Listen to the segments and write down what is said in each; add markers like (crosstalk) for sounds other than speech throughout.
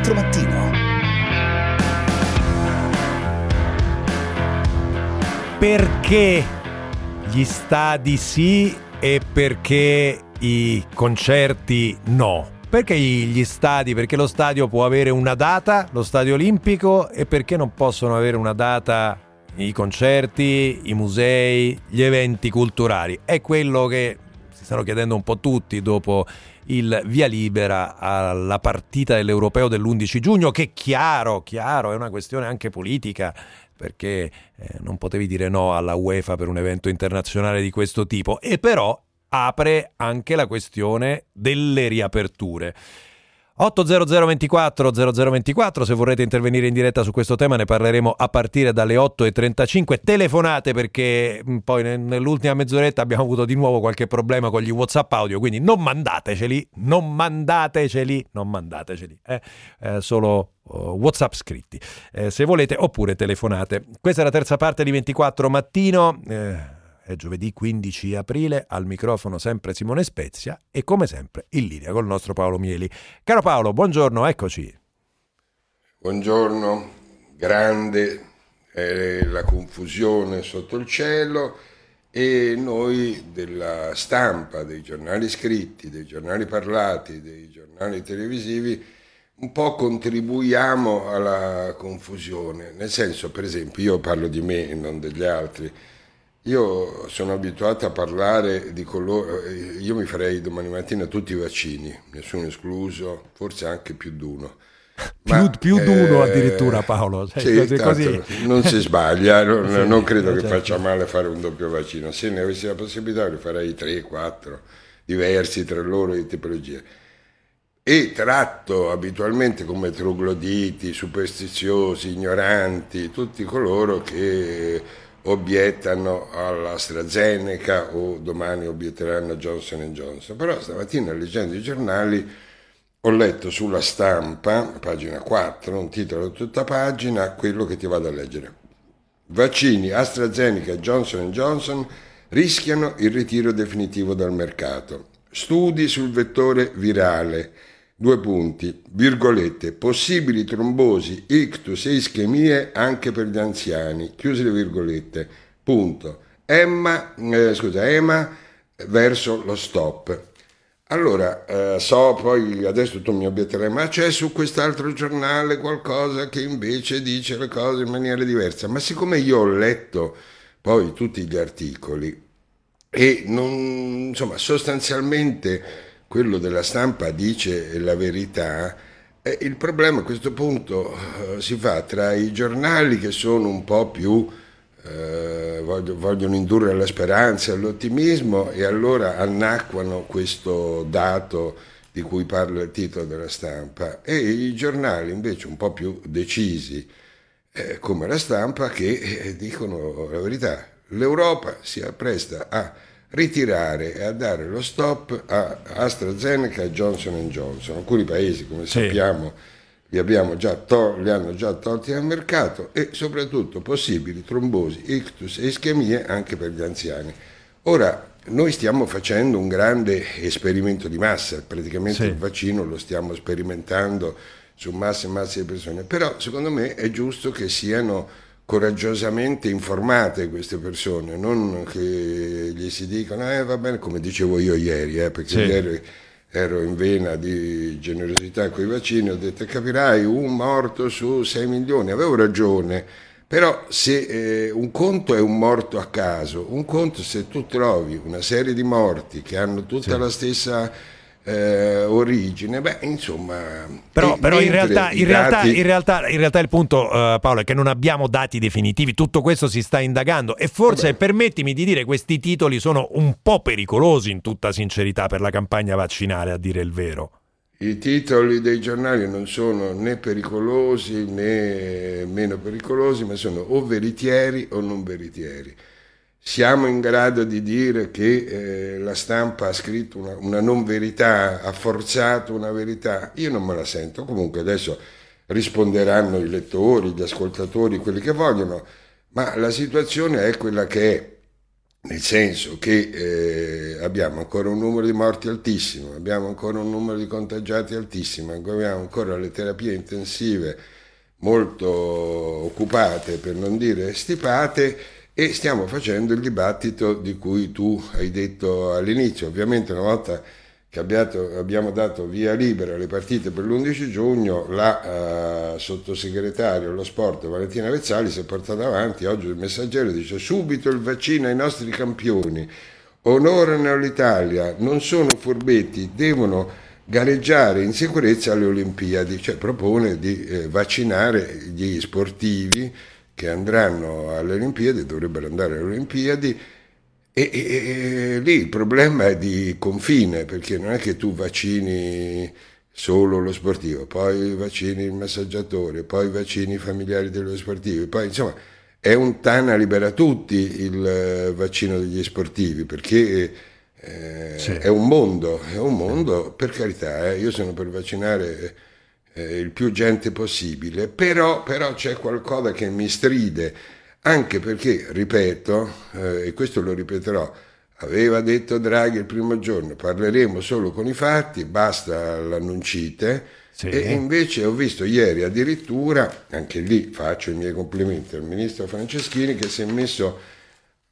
24 mattino. Perché gli stadi sì e perché i concerti no? Perché gli stadi? Perché lo stadio può avere una data, lo stadio olimpico, e perché non possono avere una data i concerti, i musei, gli eventi culturali? È quello che si stanno chiedendo un po' tutti dopo il via libera alla partita dell'Europeo dell'11 giugno, che chiaro, chiaro, è una questione anche politica, perché eh, non potevi dire no alla UEFA per un evento internazionale di questo tipo, e però apre anche la questione delle riaperture. 80024 0024 se vorrete intervenire in diretta su questo tema ne parleremo a partire dalle 8.35 telefonate perché mm, poi nell'ultima mezz'oretta abbiamo avuto di nuovo qualche problema con gli whatsapp audio quindi non mandateceli non mandateceli non mandateceli eh? Eh, solo uh, whatsapp scritti. Eh, se volete oppure telefonate. Questa è la terza parte di 24 mattino eh, è giovedì 15 aprile, al microfono sempre Simone Spezia e come sempre in linea col nostro Paolo Mieli. Caro Paolo, buongiorno, eccoci. Buongiorno, grande è la confusione sotto il cielo e noi della stampa, dei giornali scritti, dei giornali parlati, dei giornali televisivi un po' contribuiamo alla confusione, nel senso per esempio io parlo di me e non degli altri, io sono abituato a parlare di coloro, eh, io mi farei domani mattina tutti i vaccini, nessuno escluso, forse anche più di uno. Più, più eh, d'uno addirittura Paolo cioè, sì, così, così... non si sbaglia (laughs) non, sì, non credo che certo. faccia male fare un doppio vaccino se ne avessi la possibilità ne farei 3, 4 diversi tra loro di tipologie e tratto abitualmente come trogloditi, superstiziosi, ignoranti, tutti coloro che obiettano all'AstraZeneca o domani obietteranno a Johnson Johnson. Però stamattina leggendo i giornali ho letto sulla stampa, pagina 4, un titolo di tutta pagina, quello che ti vado a leggere. Vaccini AstraZeneca e Johnson Johnson rischiano il ritiro definitivo dal mercato. Studi sul vettore virale due punti, virgolette, possibili trombosi, ictus e ischemie anche per gli anziani, chiuse le virgolette, punto. Emma, eh, scusa, Emma verso lo stop. Allora, eh, so poi, adesso tu mi obietterai, ma c'è su quest'altro giornale qualcosa che invece dice le cose in maniera diversa, ma siccome io ho letto poi tutti gli articoli e non, insomma, sostanzialmente quello della stampa dice la verità, eh, il problema a questo punto eh, si fa tra i giornali che sono un po' più, eh, voglio, vogliono indurre alla speranza, all'ottimismo e allora annacquano questo dato di cui parla il titolo della stampa e i giornali invece un po' più decisi eh, come la stampa che eh, dicono la verità. L'Europa si appresta a ritirare e a dare lo stop a AstraZeneca e Johnson Johnson. Alcuni paesi, come sì. sappiamo, li, già tol- li hanno già tolti dal mercato e soprattutto possibili trombosi, ictus e ischemie anche per gli anziani. Ora, noi stiamo facendo un grande esperimento di massa, praticamente sì. il vaccino lo stiamo sperimentando su masse e masse di persone, però secondo me è giusto che siano coraggiosamente informate queste persone, non che gli si dicono, eh va bene, come dicevo io ieri, eh, perché sì. ieri ero in vena di generosità con i vaccini, ho detto capirai, un morto su 6 milioni, avevo ragione, però se eh, un conto è un morto a caso, un conto se tu trovi una serie di morti che hanno tutta sì. la stessa eh, origine, beh, insomma. Però, però in, realtà, in, realtà, dati... in, realtà, in, realtà, il punto, uh, Paolo, è che non abbiamo dati definitivi, tutto questo si sta indagando e forse, Vabbè. permettimi di dire, questi titoli sono un po' pericolosi in tutta sincerità per la campagna vaccinale, a dire il vero. I titoli dei giornali non sono né pericolosi né meno pericolosi, ma sono o veritieri o non veritieri siamo in grado di dire che eh, la stampa ha scritto una, una, non verità, ha forzato una verità, io non me la sento, comunque adesso risponderanno i lettori, gli ascoltatori, quelli che vogliono, ma la situazione è quella che è. nel senso che eh, abbiamo ancora un numero di morti altissimo, abbiamo ancora un numero di contagiati altissimo, abbiamo ancora le terapie intensive molto occupate, per non dire stipate, e stiamo facendo il dibattito di cui tu hai detto all'inizio. Ovviamente una volta che abbiamo, abbiamo dato via libera alle partite per l'11 giugno, la uh, sottosegretario allo sport Valentina Vezzali si è portata avanti, oggi il messaggero dice subito il vaccino ai nostri campioni, onorano l'Italia, non sono furbetti, devono gareggiare in sicurezza alle Olimpiadi, cioè propone di eh, vaccinare gli sportivi che andranno alle Olimpiadi, dovrebbero andare alle Olimpiadi, e, e, e, lì il problema è di confine, perché non è che tu vaccini solo lo sportivo, poi vaccini il massaggiatore, poi vaccini i familiari dello sportivo, poi insomma è un tana libera tutti il eh, vaccino degli sportivi, perché eh, sì. è un mondo, è un mondo, per carità, eh, io sono per vaccinare eh, il più gente possibile, però, però c'è qualcosa che mi stride anche perché, ripeto, eh, e questo lo ripeterò, aveva detto Draghi il primo giorno, parleremo solo con i fatti, basta l'annuncite, sì. e invece ho visto ieri addirittura, anche lì faccio i miei complimenti al ministro Franceschini, che si è messo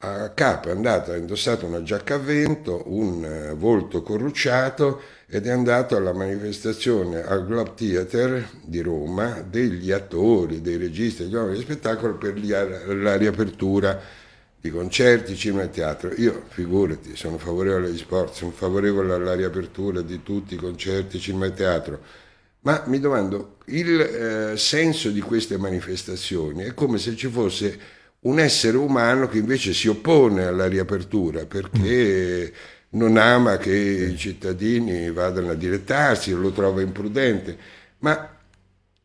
a capo, è andato, ha indossato una giacca a vento, un uh, volto corrucciato, ed è andato alla manifestazione al Globe Theatre di Roma degli attori, dei registi, degli uomini di spettacolo per la riapertura di concerti, cinema e teatro. Io, figurati, sono favorevole agli sport, sono favorevole alla riapertura di tutti i concerti, cinema e teatro, ma mi domando, il eh, senso di queste manifestazioni è come se ci fosse un essere umano che invece si oppone alla riapertura perché... Non ama che i cittadini vadano a dilettarsi, lo trova imprudente, ma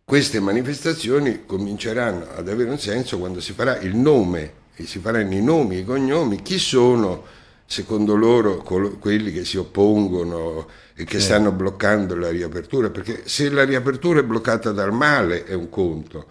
queste manifestazioni cominceranno ad avere un senso quando si farà il nome e si faranno i nomi i cognomi, chi sono secondo loro quelli che si oppongono e che stanno bloccando la riapertura, perché se la riapertura è bloccata dal male è un conto,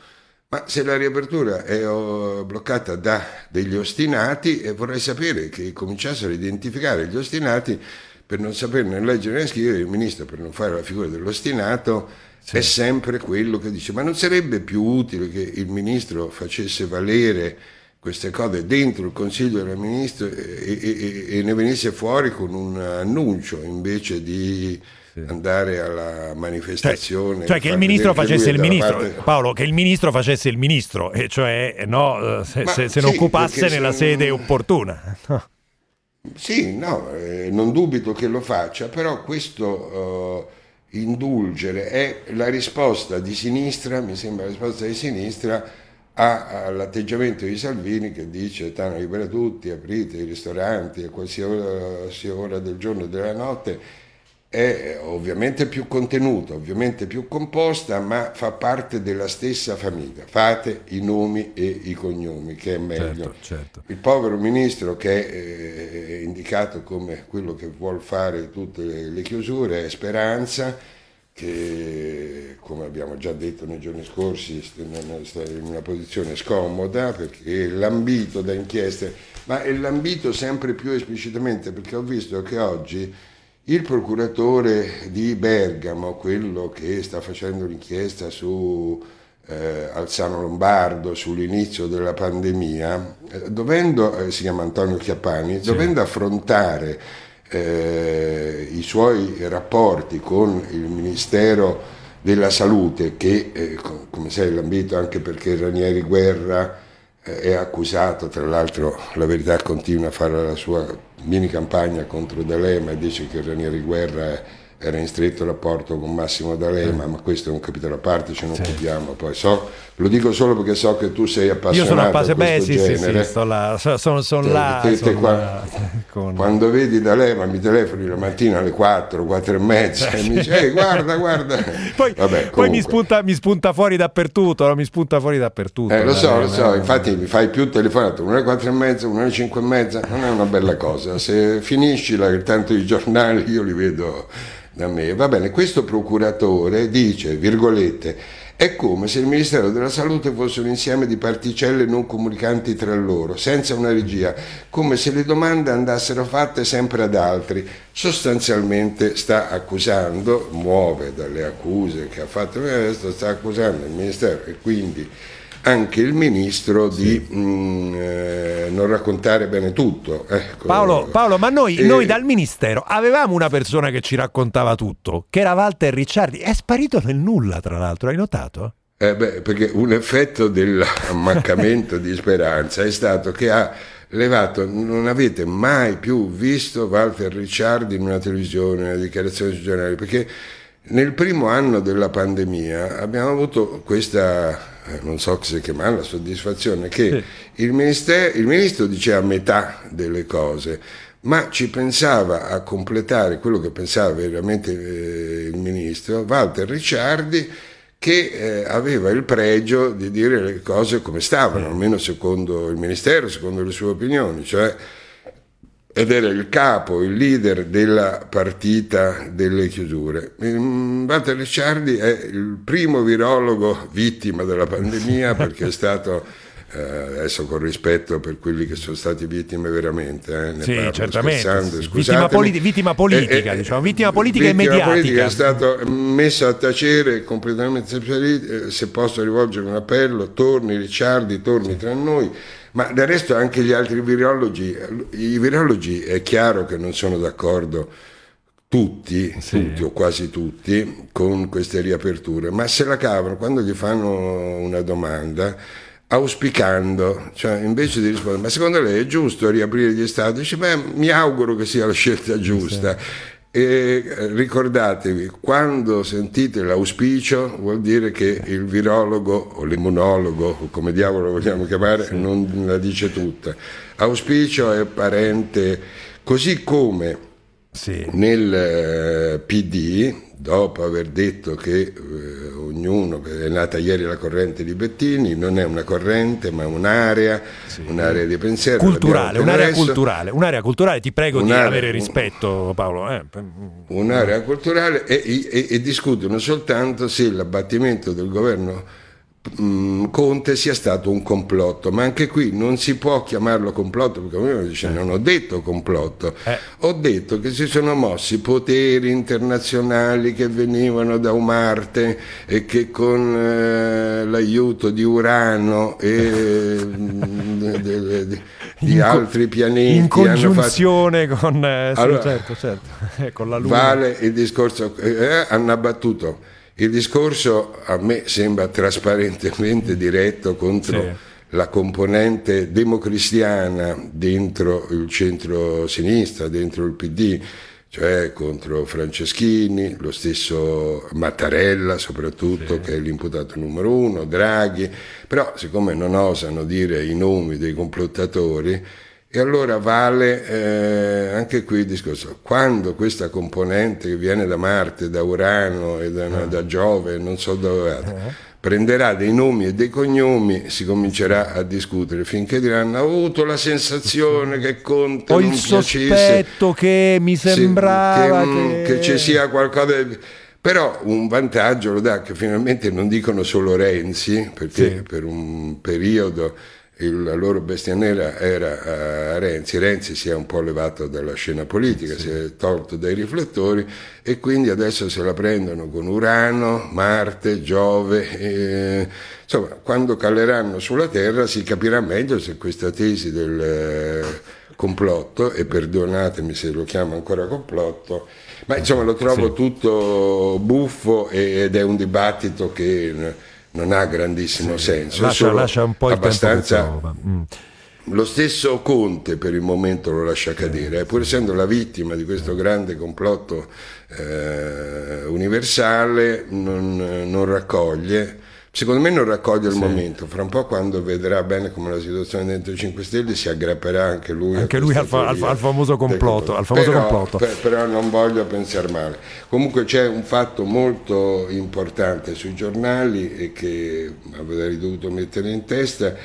ma se la riapertura è oh, bloccata da degli ostinati, eh, vorrei sapere che cominciassero a identificare gli ostinati per non saperne leggere né scrivere, il ministro per non fare la figura dell'ostinato sì. è sempre quello che dice ma non sarebbe più utile che il ministro facesse valere queste cose dentro il Consiglio del Ministro e, e, e, e ne venisse fuori con un annuncio invece di sì. andare alla manifestazione. Cioè, cioè che il ministro facesse il ministro, parte... Paolo, che il ministro facesse il ministro, e cioè no, se, se, se ne sì, occupasse nella se... sede opportuna. No. Sì, no, eh, non dubito che lo faccia, però questo uh, indulgere è la risposta di sinistra, mi sembra la risposta di sinistra all'atteggiamento di Salvini che dice Tana libera tutti, aprite i ristoranti a qualsiasi ora del giorno e della notte è ovviamente più contenuta, ovviamente più composta, ma fa parte della stessa famiglia. Fate i nomi e i cognomi, che è meglio. Certo, certo. Il povero ministro che è indicato come quello che vuole fare tutte le chiusure è Speranza, che come abbiamo già detto nei giorni scorsi sta in una posizione scomoda perché è lambito da inchieste, ma è lambito sempre più esplicitamente perché ho visto che oggi il procuratore di Bergamo, quello che sta facendo l'inchiesta su eh, Alzano Lombardo sull'inizio della pandemia, eh, dovendo, eh, si chiama Antonio Chiappani, sì. dovendo affrontare eh, i suoi rapporti con il Ministero della Salute, che eh, come sai l'ambito anche perché Ranieri Guerra è accusato, tra l'altro la verità continua a fare la sua mini campagna contro D'Alema e dice che Ranieri Guerra è era in stretto rapporto con Massimo D'Alema, mm. ma questo è un capitolo a parte, ce ne occupiamo. Poi so, lo dico solo perché so che tu sei appassionato Io sono appassionato, beh, sì, sì, sì, sto là, sono, sono là. Te, te, qua, là con... Quando vedi D'Alema mi telefoni la mattina alle 4, 4 e mezza e mi dici, guarda, guarda. (laughs) poi, Vabbè, poi mi, spunta, mi, spunta, fuori dappertutto, no? mi spunta fuori dappertutto. Eh, lo so, lo so, infatti mi fai più telefonato, una alle 4 e mezza, una alle 5 e mezza, non è una bella cosa. Se finisci la, tanto i giornali io li vedo da me. Va bene, questo procuratore dice, virgolette, È come se il Ministero della Salute fosse un insieme di particelle non comunicanti tra loro, senza una regia, come se le domande andassero fatte sempre ad altri. Sostanzialmente sta accusando, muove dalle accuse che ha fatto questo, sta accusando il Ministero e quindi anche il ministro di sì. mh, mm, eh, non raccontare bene tutto. Ecco. Paolo, Paolo, ma noi, e... noi, dal ministero avevamo una persona che ci raccontava tutto, che era Walter Ricciardi, è sparito nel nulla tra l'altro, hai notato? Eh beh, perché un effetto dell'ammaccamento di speranza è stato che ha levato, non avete mai più visto Walter Ricciardi in una televisione, in una dichiarazione sui giornali, perché nel primo anno della pandemia abbiamo avuto questa non so se chiamarla soddisfazione, che sì. il, il ministro diceva metà delle cose, ma ci pensava a completare quello che pensava veramente eh, il ministro, Walter Ricciardi, che eh, aveva il pregio di dire le cose come stavano, almeno secondo il ministero, secondo le sue opinioni, cioè ed era il capo, il leader della partita delle chiusure. Walter Ricciardi è il primo virologo vittima della pandemia (laughs) perché è stato eh, adesso con rispetto per quelli che sono stati vittime veramente, eh, ne sì, certamente. Sì. Vittima, politi- vittima, politica, eh, eh, diciamo, vittima politica vittima e mediatica. Politica è stato messo a tacere completamente, eh, se posso rivolgere un appello, torni Ricciardi, torni tra noi ma del resto anche gli altri virologi, i virologi è chiaro che non sono d'accordo tutti, sì. tutti o quasi tutti con queste riaperture, ma se la cavano quando gli fanno una domanda auspicando, cioè invece di rispondere ma secondo lei è giusto riaprire gli stati? Dice beh mi auguro che sia la scelta giusta. Sì. E eh, ricordatevi, quando sentite l'auspicio vuol dire che il virologo o l'immunologo, o come diavolo vogliamo chiamare, non la dice tutta. Auspicio è parente, così come sì. nel eh, PD, dopo aver detto che eh, ognuno, è nata ieri la corrente di Bettini, non è una corrente ma un'area, sì. un'area di pensiero. Culturale, un'area culturale, un'area culturale, ti prego un'area, di avere rispetto Paolo. Eh. Un'area culturale e, e, e discutono soltanto se l'abbattimento del governo Conte sia stato un complotto, ma anche qui non si può chiamarlo complotto perché uno dice non ho detto complotto, eh. ho detto che si sono mossi poteri internazionali che venivano da Marte e che con eh, l'aiuto di Urano e di, di, di, di altri pianeti in congiunzione fatto... con, eh, allora, certo, certo. (laughs) con la Luna vale il discorso eh, hanno abbattuto il discorso a me sembra trasparentemente (laughs) diretto contro sì. la componente democristiana dentro il centro-sinistra, dentro il PD, cioè contro Franceschini, lo stesso Mattarella soprattutto, sì. che è l'imputato numero uno, Draghi, però siccome non osano dire i nomi dei complottatori, e allora vale eh, anche qui il discorso, quando questa componente che viene da Marte, da Urano e da, uh da Giove, non so dove vada, uh prenderà dei nomi e dei cognomi, si comincerà a discutere finché diranno ho avuto la sensazione che Conte Ho il sospetto che mi sembrava che, che... che ci sia qualcosa di... Però un vantaggio lo dà che finalmente non dicono solo Renzi, perché sì. per un periodo il, la loro bestia nera era uh, Renzi, Renzi si è un po' levato dalla scena politica, sì. si è tolto dai riflettori e quindi adesso se la prendono con Urano, Marte, Giove, e, insomma quando caleranno sulla Terra si capirà meglio se questa tesi del eh, complotto, e perdonatemi se lo chiamo ancora complotto, ma insomma lo trovo sì. tutto buffo ed è un dibattito che non ha grandissimo sì, senso. Lascia, lascia, un po' il abbastanza... Mm. Lo stesso Conte per il momento lo lascia cadere, eh, pur essendo la vittima di questo grande complotto eh, universale, non, non raccoglie Secondo me non raccoglie il sì. momento, fra un po' quando vedrà bene come la situazione dentro i 5 Stelle si aggrapperà anche lui. Anche lui al, fa, al, famoso complotto. Al famoso però, complotto. Per, però non voglio pensare male. Comunque c'è un fatto molto importante sui giornali e che avrei dovuto mettere in testa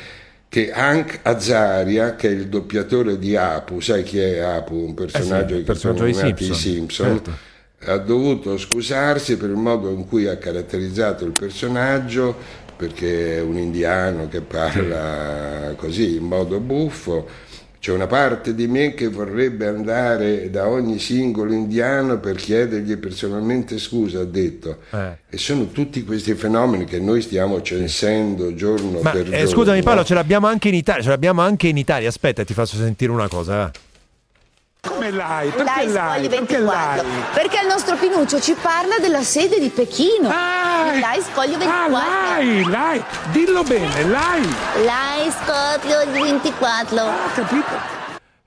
che Hank Azaria, che è il doppiatore di Apu, sai chi è Apu? Un personaggio eh sì, che personaggio sono Simpson, i Simpson. Certo ha dovuto scusarsi per il modo in cui ha caratterizzato il personaggio, perché è un indiano che parla così in modo buffo. C'è una parte di me che vorrebbe andare da ogni singolo indiano per chiedergli personalmente scusa, ha detto. Eh. E sono tutti questi fenomeni che noi stiamo censendo giorno Ma, per eh, giorno. Scusami Paolo, ce l'abbiamo anche in Italia, ce l'abbiamo anche in Italia. Aspetta, ti faccio sentire una cosa. Come l'hai? Perché l'hai? Perché l'hai? Perché il nostro Pinuccio ci parla della sede di Pechino. Ah, l'hai Scoglio 24. Ah, l'hai, l'hai. Dillo bene, l'hai. L'hai Scoglio 24. Ah, capito.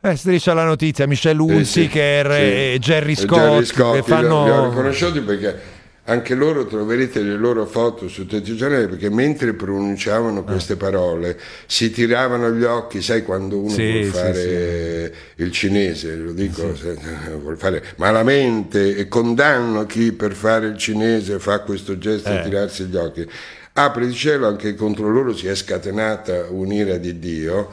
Eh, striscia la notizia, Michelle Hunziker sì, sì, e Jerry Scott, Jerry Scott che fanno... li ho riconosciuti perché anche loro troverete le loro foto su tutti i giornali perché mentre pronunciavano ah. queste parole si tiravano gli occhi, sai quando uno sì, vuole fare sì, il cinese, lo dico, sì. vuol fare malamente e condanno chi per fare il cinese fa questo gesto eh. di tirarsi gli occhi. Apre il cielo, anche contro loro si è scatenata un'ira di Dio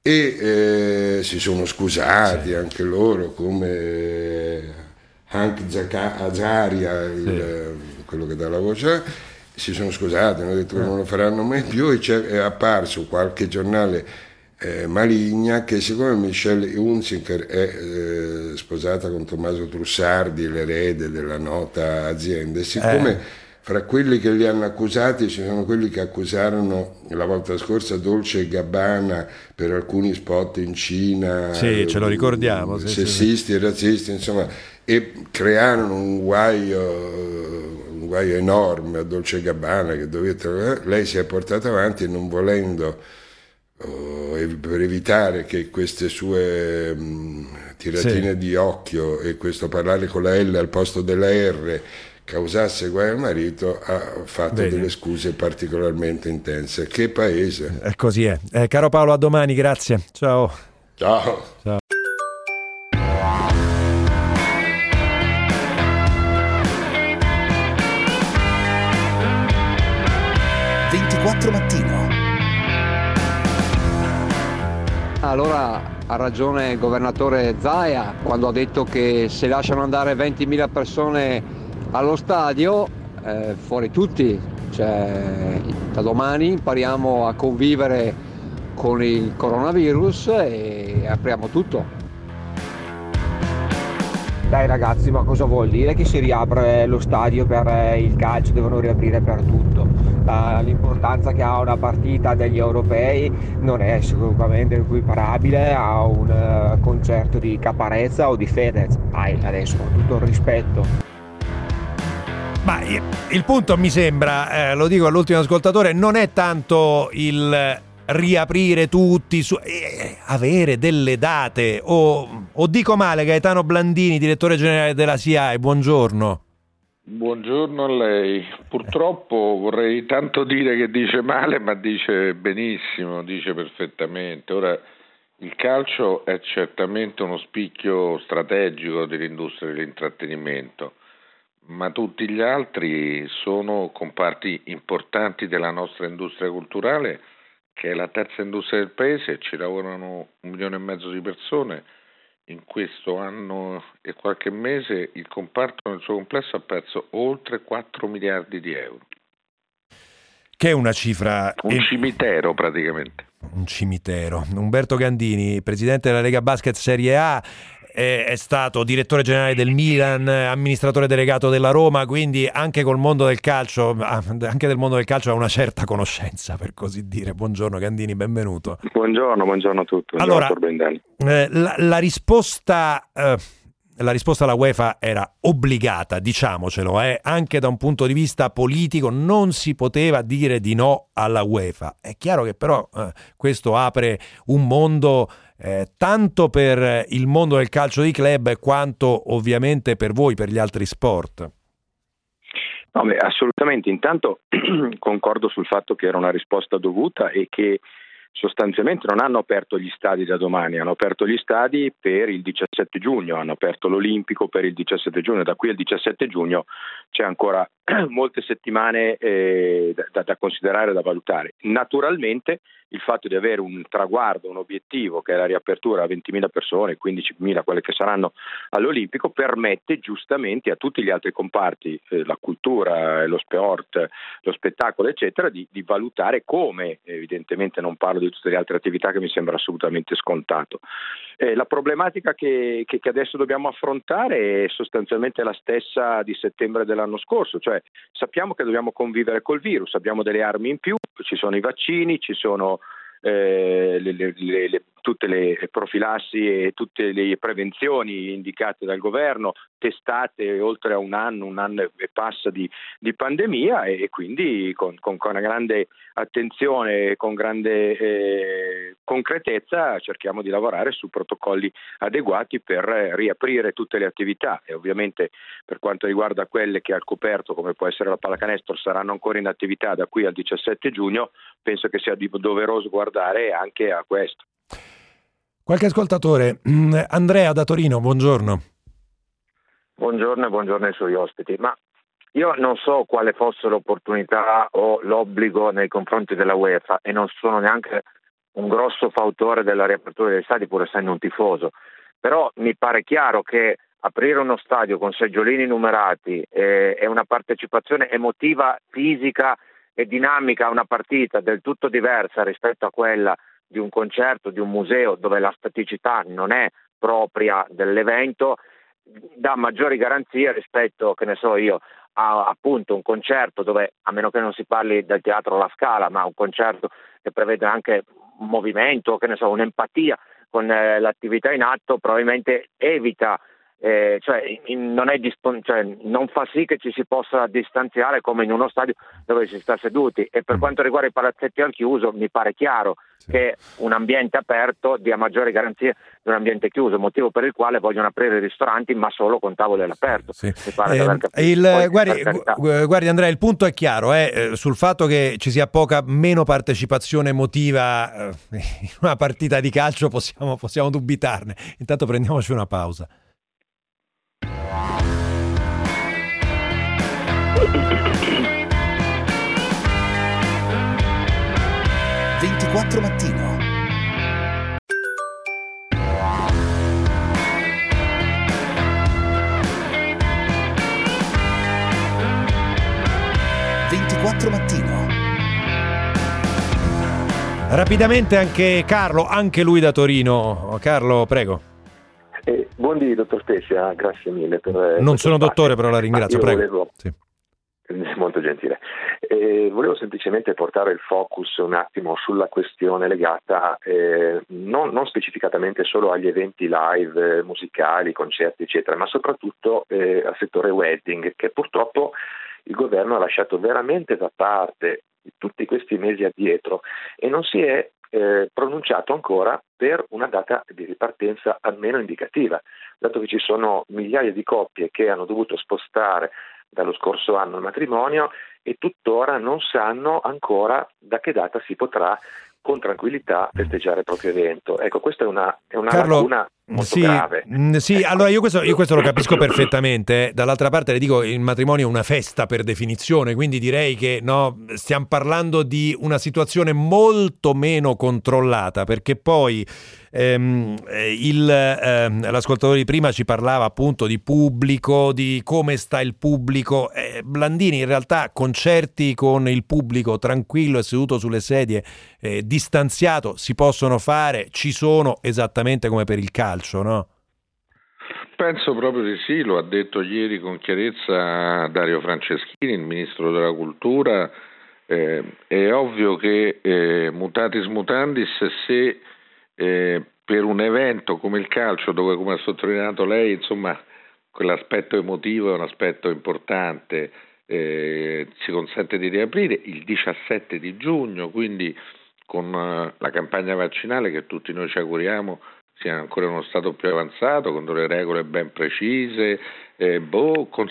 e eh, si sono scusati anche loro come Hank Azaria, il, sì. quello che dà la voce, si sono scusati, hanno detto che non lo faranno mai più e è apparso qualche giornale eh, maligna che siccome Michelle Hunziker è eh, sposata con Tommaso Trussardi, l'erede della nota azienda, e siccome eh. fra quelli che li hanno accusati ci sono quelli che accusarono la volta scorsa Dolce e Gabbana per alcuni spot in Cina, sì, ce lo ricordiamo, sessisti sì, sì. e razzisti, insomma e crearono un guaio, un guaio enorme a Dolce Gabbana che dovete, lei si è portata avanti non volendo oh, per evitare che queste sue mh, tiratine sì. di occhio e questo parlare con la L al posto della R causasse guai al marito ha fatto Bene. delle scuse particolarmente intense. Che paese! È così è. Eh, caro Paolo, a domani, grazie. Ciao. Ciao. Ciao. Allora ha ragione il governatore Zaia quando ha detto che se lasciano andare 20.000 persone allo stadio, eh, fuori tutti, cioè, da domani impariamo a convivere con il coronavirus e apriamo tutto. Dai ragazzi, ma cosa vuol dire che si riapre lo stadio per eh, il calcio, devono riaprire per tutto? L'importanza che ha una partita degli europei non è sicuramente equiparabile a un eh, concerto di Caparezza o di Fedez. Dai, adesso con tutto il rispetto. Ma il punto mi sembra, eh, lo dico all'ultimo ascoltatore, non è tanto il riaprire tutti, su, eh, avere delle date. O, o, dico male, Gaetano Blandini, direttore generale della SIAE, buongiorno. Buongiorno a lei. Purtroppo vorrei tanto dire che dice male, ma dice benissimo, dice perfettamente. Ora, il calcio è certamente uno spicchio strategico dell'industria dell'intrattenimento, ma tutti gli altri sono comparti importanti della nostra industria culturale che è la terza industria del paese, ci lavorano un milione e mezzo di persone. In questo anno e qualche mese il comparto nel suo complesso ha perso oltre 4 miliardi di euro. Che è una cifra... Un cimitero praticamente. Un cimitero. Umberto Gandini, presidente della Lega Basket Serie A, è stato direttore generale del Milan, amministratore delegato della Roma, quindi anche col mondo del calcio, anche del mondo del calcio ha una certa conoscenza, per così dire. Buongiorno Gandini, benvenuto. Buongiorno, buongiorno a tutti. Allora, eh, la, la, risposta... Eh, la risposta alla UEFA era obbligata, diciamocelo, eh, anche da un punto di vista politico non si poteva dire di no alla UEFA. È chiaro che però eh, questo apre un mondo eh, tanto per il mondo del calcio di club quanto ovviamente per voi, per gli altri sport. No, beh, assolutamente. Intanto (clears throat) concordo sul fatto che era una risposta dovuta e che sostanzialmente non hanno aperto gli stadi da domani, hanno aperto gli stadi per il 17 giugno, hanno aperto l'Olimpico per il 17 giugno, da qui al 17 giugno c'è ancora (clears throat) molte settimane eh, da, da, considerare e da valutare. Naturalmente il fatto di avere un traguardo, un obiettivo che è la riapertura a 20.000 persone, 15.000 quelle che saranno all'Olimpico, permette giustamente a tutti gli altri comparti, eh, la cultura, lo sport, lo spettacolo, eccetera, di, di, valutare come, evidentemente non parlo di tutte le altre attività che mi sembra assolutamente scontato. Eh, la problematica che, che, che adesso dobbiamo affrontare è sostanzialmente la stessa di settembre dell'anno scorso, cioè sappiamo che dobbiamo convivere col virus, abbiamo delle armi in più, ci sono i vaccini, ci sono eh, le, le, le, tutte le profilassi e tutte le prevenzioni indicate dal governo, testate oltre a un anno, un anno e passa di, di pandemia e, quindi con, con, con, una grande attenzione e con grande eh, concretezza cerchiamo di lavorare su protocolli adeguati per riaprire tutte le attività e ovviamente per quanto riguarda quelle che al coperto come può essere la pallacanestro saranno ancora in attività da qui al 17 giugno, penso che sia doveroso guardare anche a questo. Qualche ascoltatore, mm, Andrea da Torino, buongiorno. Buongiorno e buongiorno ai suoi ospiti. Ma io non so quale fosse l'opportunità o l'obbligo nei confronti della UEFA e non sono neanche un grosso fautore della riapertura degli stadi, pur essendo un tifoso. Però mi pare chiaro che aprire uno stadio con seggiolini numerati e, e una partecipazione emotiva, fisica e dinamica a una partita del tutto diversa rispetto a quella di un concerto, di un museo dove la staticità non è propria dell'evento, dà maggiori garanzie rispetto, che ne so io, a appunto un concerto dove, a meno che non si parli del teatro alla scala, ma un concerto che prevede anche un movimento, che ne so, un'empatia con eh, l'attività in atto, probabilmente evita eh, cioè, non, dispon- cioè, non, fa sì che ci si possa distanziare come in uno stadio dove si sta seduti e per mm. quanto riguarda i palazzetti al chiuso mi pare chiaro sì. che un ambiente aperto dia maggiori garanzie di un ambiente chiuso, motivo per il quale vogliono aprire i ristoranti ma solo con tavole all'aperto. Sì. Eh, il, guardi, guardi, Andrea, il punto è chiaro, eh, eh, sul fatto che ci sia poca, meno partecipazione emotiva eh, (laughs) in una partita di calcio possiamo, possiamo dubitarne. Intanto prendiamoci una pausa. 24 mattino. Ventiquattro mattino. Rapidamente anche Carlo, anche lui da Torino. Carlo, prego. Eh, buondì, dottor Specia, grazie mille per... Eh, non sono dottore, però la ringrazio, prego. Volevo... Sì. Molto gentile. Eh, volevo semplicemente portare il focus un attimo sulla questione legata eh, non, non, specificatamente solo agli eventi live, eh, musicali, concerti, eccetera, ma soprattutto eh, al settore wedding, che purtroppo il governo ha lasciato veramente da parte tutti questi mesi addietro e non si è eh, pronunciato ancora per una data di ripartenza almeno indicativa, dato che ci sono migliaia di coppie che hanno dovuto spostare dallo scorso anno il matrimonio e tuttora non sanno ancora da che data si potrà con tranquillità festeggiare il proprio evento. Ecco, questa è una, è una Carlo, lacuna molto sì, grave. Sì, ecco. allora io questo, io questo, lo capisco (coughs) perfettamente. Dall'altra parte le dico, il matrimonio è una festa per definizione, quindi direi che no, stiamo parlando di una situazione molto meno controllata, perché poi ehm, il, ehm, l'ascoltatore di prima ci parlava appunto di pubblico, di come sta il pubblico. Eh, Blandini in realtà concerti con il pubblico tranquillo e seduto sulle sedie, eh, distanziato, si possono fare, ci sono esattamente come per il calcio, no? Penso proprio di sì, lo ha detto ieri con chiarezza Dario Franceschini, il ministro della cultura. Eh, è ovvio che eh, mutatis mutandis se eh, per un evento come il calcio, dove come ha sottolineato lei, insomma, quell'aspetto emotivo è un aspetto importante, eh, si consente di riaprire il 17 di giugno, quindi con uh, la campagna vaccinale che tutti noi ci auguriamo sia ancora uno stato più avanzato, con delle regole ben precise, eh, boh, con,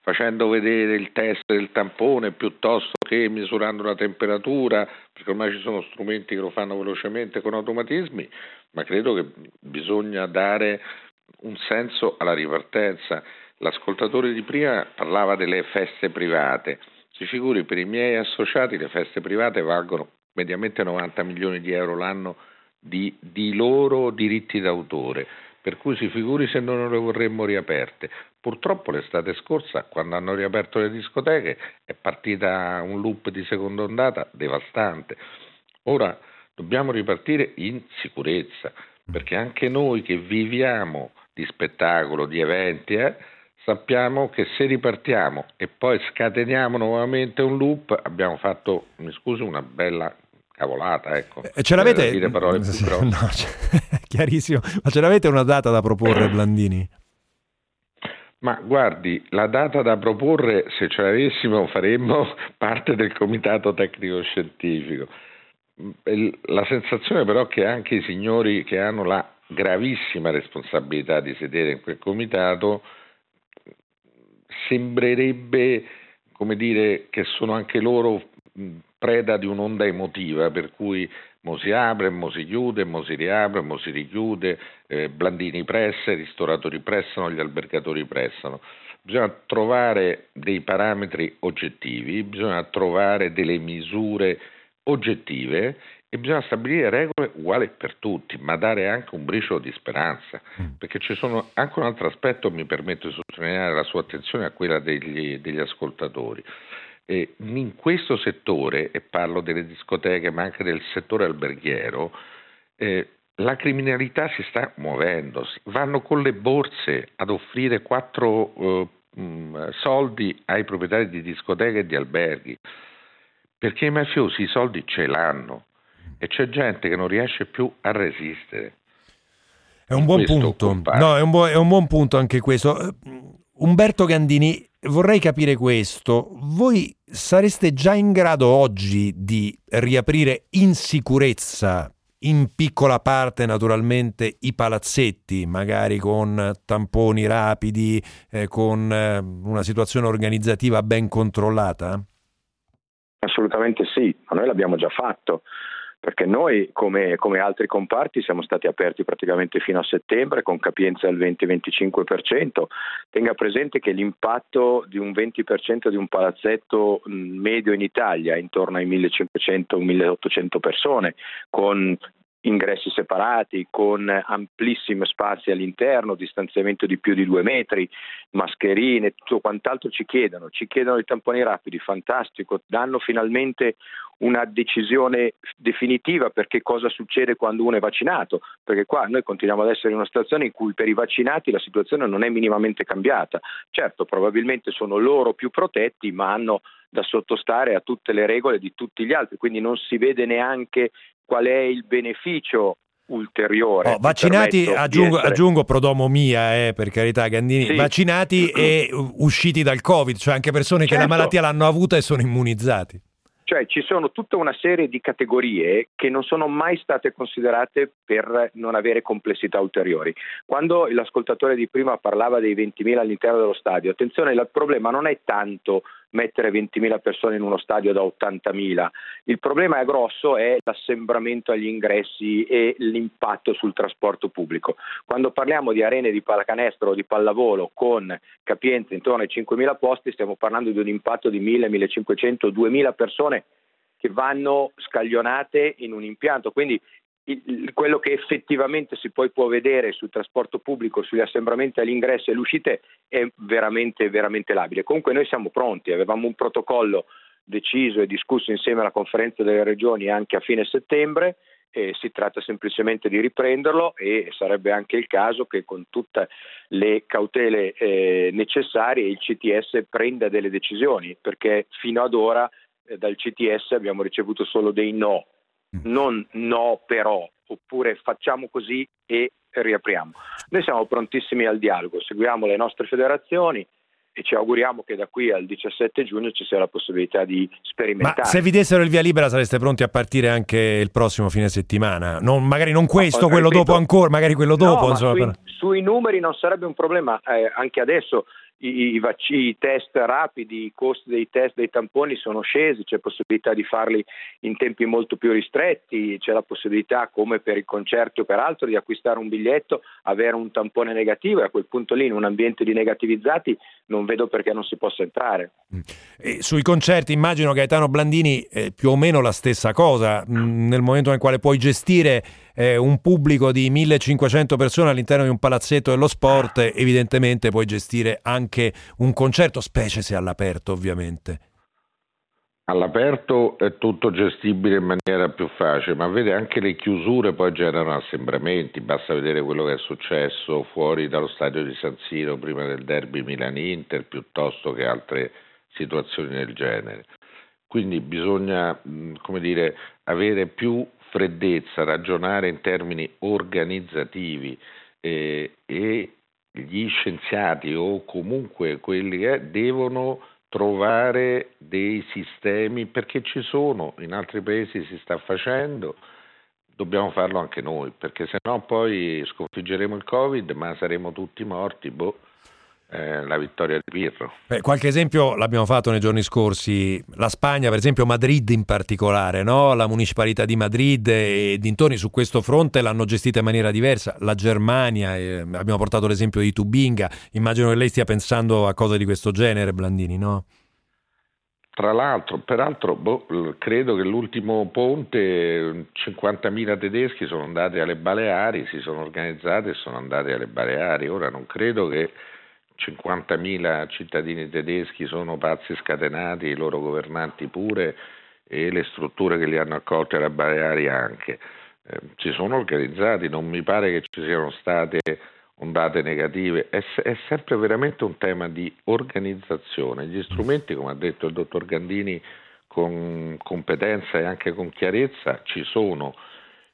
facendo vedere il test del tampone piuttosto che misurando la temperatura, perché ormai ci sono strumenti che lo fanno velocemente con automatismi, ma credo che bisogna dare un senso alla ripartenza. L'ascoltatore di prima parlava delle feste private. Si figuri, per i miei associati le feste private valgono mediamente 90 milioni di euro l'anno di, di loro diritti d'autore, per cui si figuri se non le vorremmo riaperte. Purtroppo l'estate scorsa, quando hanno riaperto le discoteche, è partita un loop di seconda ondata devastante. Ora dobbiamo ripartire in sicurezza, perché anche noi che viviamo di spettacolo, di eventi, eh, sappiamo che se ripartiamo e poi scateniamo nuovamente un loop, abbiamo fatto, mi scusi, una bella cavolata, ecco. E ce l'avete? Dire parole più. No, (laughs) c- chiarissimo. Ma ce l'avete una data da proporre, Blandini? Ma guardi, la data da proporre, se ce l'avessimo, faremmo (laughs) parte del comitato tecnico-scientifico. La sensazione però è che anche i signori che hanno la gravissima responsabilità di sedere in quel comitato sembrerebbe come dire che sono anche loro preda di un'onda emotiva per cui mo si apre, mo si chiude, mo si riapre, mo si richiude, eh, Blandini pressa, i ristoratori pressano, gli albergatori pressano. Bisogna trovare dei parametri oggettivi, bisogna trovare delle misure oggettive e bisogna stabilire regole uguali per tutti, ma dare anche un briciolo di speranza, mm. perché ci sono anche un altro aspetto, mi permetto di sottolineare la sua attenzione a quella degli, degli ascoltatori. Eh, in questo settore, e parlo delle discoteche ma anche del settore alberghiero, eh, la criminalità si sta muovendo, vanno con le borse ad offrire quattro eh, mh, soldi ai proprietari di discoteche e di alberghi, perché i mafiosi i soldi ce l'hanno e c'è gente che non riesce più a resistere. È un buon punto. No, è un, bu- è un buon punto anche questo. Umberto Gandini, vorrei capire questo. Voi sareste già in grado oggi di riaprire in sicurezza, in piccola parte naturalmente, i palazzetti, magari con tamponi rapidi, eh, con eh, una situazione organizzativa ben controllata? Assolutamente sì, ma noi l'abbiamo già fatto perché noi come, come, altri comparti siamo stati aperti praticamente fino a settembre con capienze al 20-25%. Tenga presente che l'impatto di un 20% di un palazzetto medio in Italia è intorno ai 1500-1800 persone, con ingressi separati, con amplissimi spazi all'interno, distanziamento di più di due metri, mascherine, tutto quant'altro ci chiedono, ci chiedono i tamponi rapidi, fantastico, danno finalmente una decisione definitiva per che cosa succede quando uno è vaccinato, perché qua noi continuiamo ad essere in una situazione in cui per i vaccinati la situazione non è minimamente cambiata. Certo, probabilmente sono loro più protetti, ma hanno da sottostare a tutte le regole di tutti gli altri, quindi non si vede neanche qual è il beneficio ulteriore. Oh, vaccinati, aggiungo, aggiungo, prodomo mia, eh, per carità Gandini, sì. vaccinati (clears throat) e usciti dal Covid, cioè anche persone certo. che la certo. malattia l'hanno avuta e sono immunizzati. Cioè ci sono tutta una serie di categorie che non sono mai state considerate per non avere complessità ulteriori. Quando l'ascoltatore di prima parlava dei 20.000 all'interno dello stadio, attenzione, il problema non è tanto mettere 20.000 persone in uno stadio da 80.000. Il problema è grosso è l'assembramento agli ingressi e l'impatto sul trasporto pubblico. Quando parliamo di arene di pallacanestro o di pallavolo con capienze intorno ai 5.000 posti, stiamo parlando di un impatto di 1.000, 1.500, 2.000 persone che vanno scaglionate in un impianto. Quindi quello che effettivamente si poi può vedere sul trasporto pubblico, sugli assembramenti all'ingresso e alle uscite è veramente, veramente labile. Comunque noi siamo pronti, avevamo un protocollo deciso e discusso insieme alla conferenza delle regioni anche a fine settembre, eh, si tratta semplicemente di riprenderlo e sarebbe anche il caso che con tutte le cautele eh, necessarie il CTS prenda delle decisioni, perché fino ad ora eh, dal CTS abbiamo ricevuto solo dei no. Non no però, oppure facciamo così e riapriamo. Noi siamo prontissimi al dialogo, seguiamo le nostre federazioni e ci auguriamo che da qui al 17 giugno ci sia la possibilità di sperimentare. Ma se vi dessero il via libera sareste pronti a partire anche il prossimo fine settimana? Non, magari non questo, no, quello ripeto, dopo ancora, magari quello dopo. No, insomma, sui, sui, numeri non sarebbe un problema, eh, anche adesso i, i, vac- i, test rapidi, i costi dei test dei tamponi sono scesi, c'è possibilità di farli in tempi molto più ristretti, c'è la possibilità come per i concerti o per altro di acquistare un biglietto, avere un tampone negativo e a quel punto lì in un ambiente di negativizzati non vedo perché non si possa entrare. Mm. E sui concerti immagino Gaetano Blandini eh, più o meno la stessa cosa, mm, nel momento nel quale puoi gestire eh, un pubblico di 1500 persone all'interno di un palazzetto dello sport, evidentemente puoi gestire anche un concerto, specie se all'aperto ovviamente. All'aperto è tutto gestibile in maniera più facile, ma vede anche le chiusure poi generano assembramenti, basta vedere quello che è successo fuori dallo stadio di San Siro prima del derby Milan-Inter piuttosto che altre situazioni del genere. Quindi bisogna come dire, avere più freddezza, ragionare in termini organizzativi eh, e gli scienziati o comunque quelli che devono trovare dei sistemi perché ci sono, in altri paesi si sta facendo, dobbiamo farlo anche noi, perché se no poi sconfiggeremo il Covid ma saremo tutti morti. Boh eh, la vittoria di Pirro. Beh, qualche esempio l'abbiamo fatto nei giorni scorsi, la Spagna per esempio, Madrid in particolare, no? la municipalità di Madrid e dintorni su questo fronte l'hanno gestita in maniera diversa, la Germania, eh, abbiamo portato l'esempio di Tubinga, immagino che lei stia pensando a cose di questo genere Blandini, no? Tra l'altro, peraltro, boh, credo che l'ultimo ponte 50.000 tedeschi sono andati alle Baleari, si sono organizzati e sono andati alle Baleari. Ora non credo che 50.000 cittadini tedeschi sono pazzi scatenati, i loro governanti pure e le strutture che li hanno accolti alla Baleari anche. Eh, si sono organizzati, non mi pare che ci siano state ondate negative, è, è, sempre veramente un tema di organizzazione. Gli strumenti, come ha detto il dottor Gandini, con competenza e anche con chiarezza ci sono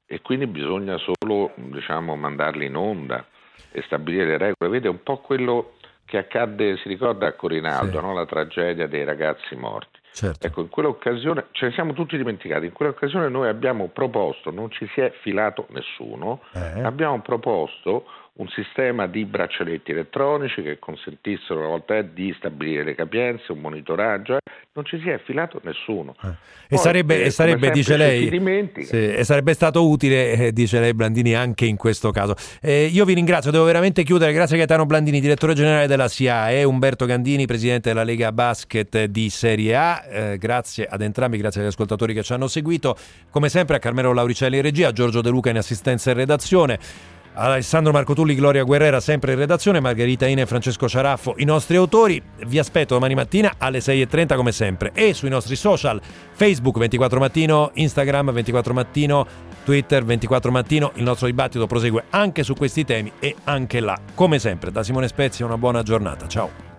e quindi bisogna solo diciamo, mandarli in onda e stabilire le regole. Vede un po' quello che accadde, si ricorda a Corinaldo, sì. no? la tragedia dei ragazzi morti. Certo. Ecco, in quell'occasione, ce ne siamo tutti dimenticati, in quell'occasione noi abbiamo proposto, non ci si è filato nessuno, eh. abbiamo proposto un sistema di braccialetti elettronici che consentissero una volta di stabilire le capienze, un monitoraggio, non ci si è filato nessuno. Eh. E sarebbe, e sarebbe dice lei, sì, e sarebbe stato utile, eh, dice lei Blandini, anche in questo caso. Eh, io vi ringrazio, devo veramente chiudere, grazie a Gaetano Blandini, direttore generale della SIAE, Umberto Gandini, presidente della Lega Basket di Serie A, eh, grazie ad entrambi, grazie agli ascoltatori che ci hanno seguito, come sempre a Carmelo Lauricelli in regia, a Giorgio De Luca in assistenza e redazione. Alessandro Marco Tulli, Gloria Guerrera sempre in redazione, Margherita Ine e Francesco Ciaraffo i nostri autori. Vi aspetto domani mattina alle 6.30 come sempre e sui nostri social Facebook 24 mattino, Instagram 24 mattino, Twitter 24 mattino. Il nostro dibattito prosegue anche su questi temi e anche là. Come sempre da Simone Spezia una buona giornata. Ciao.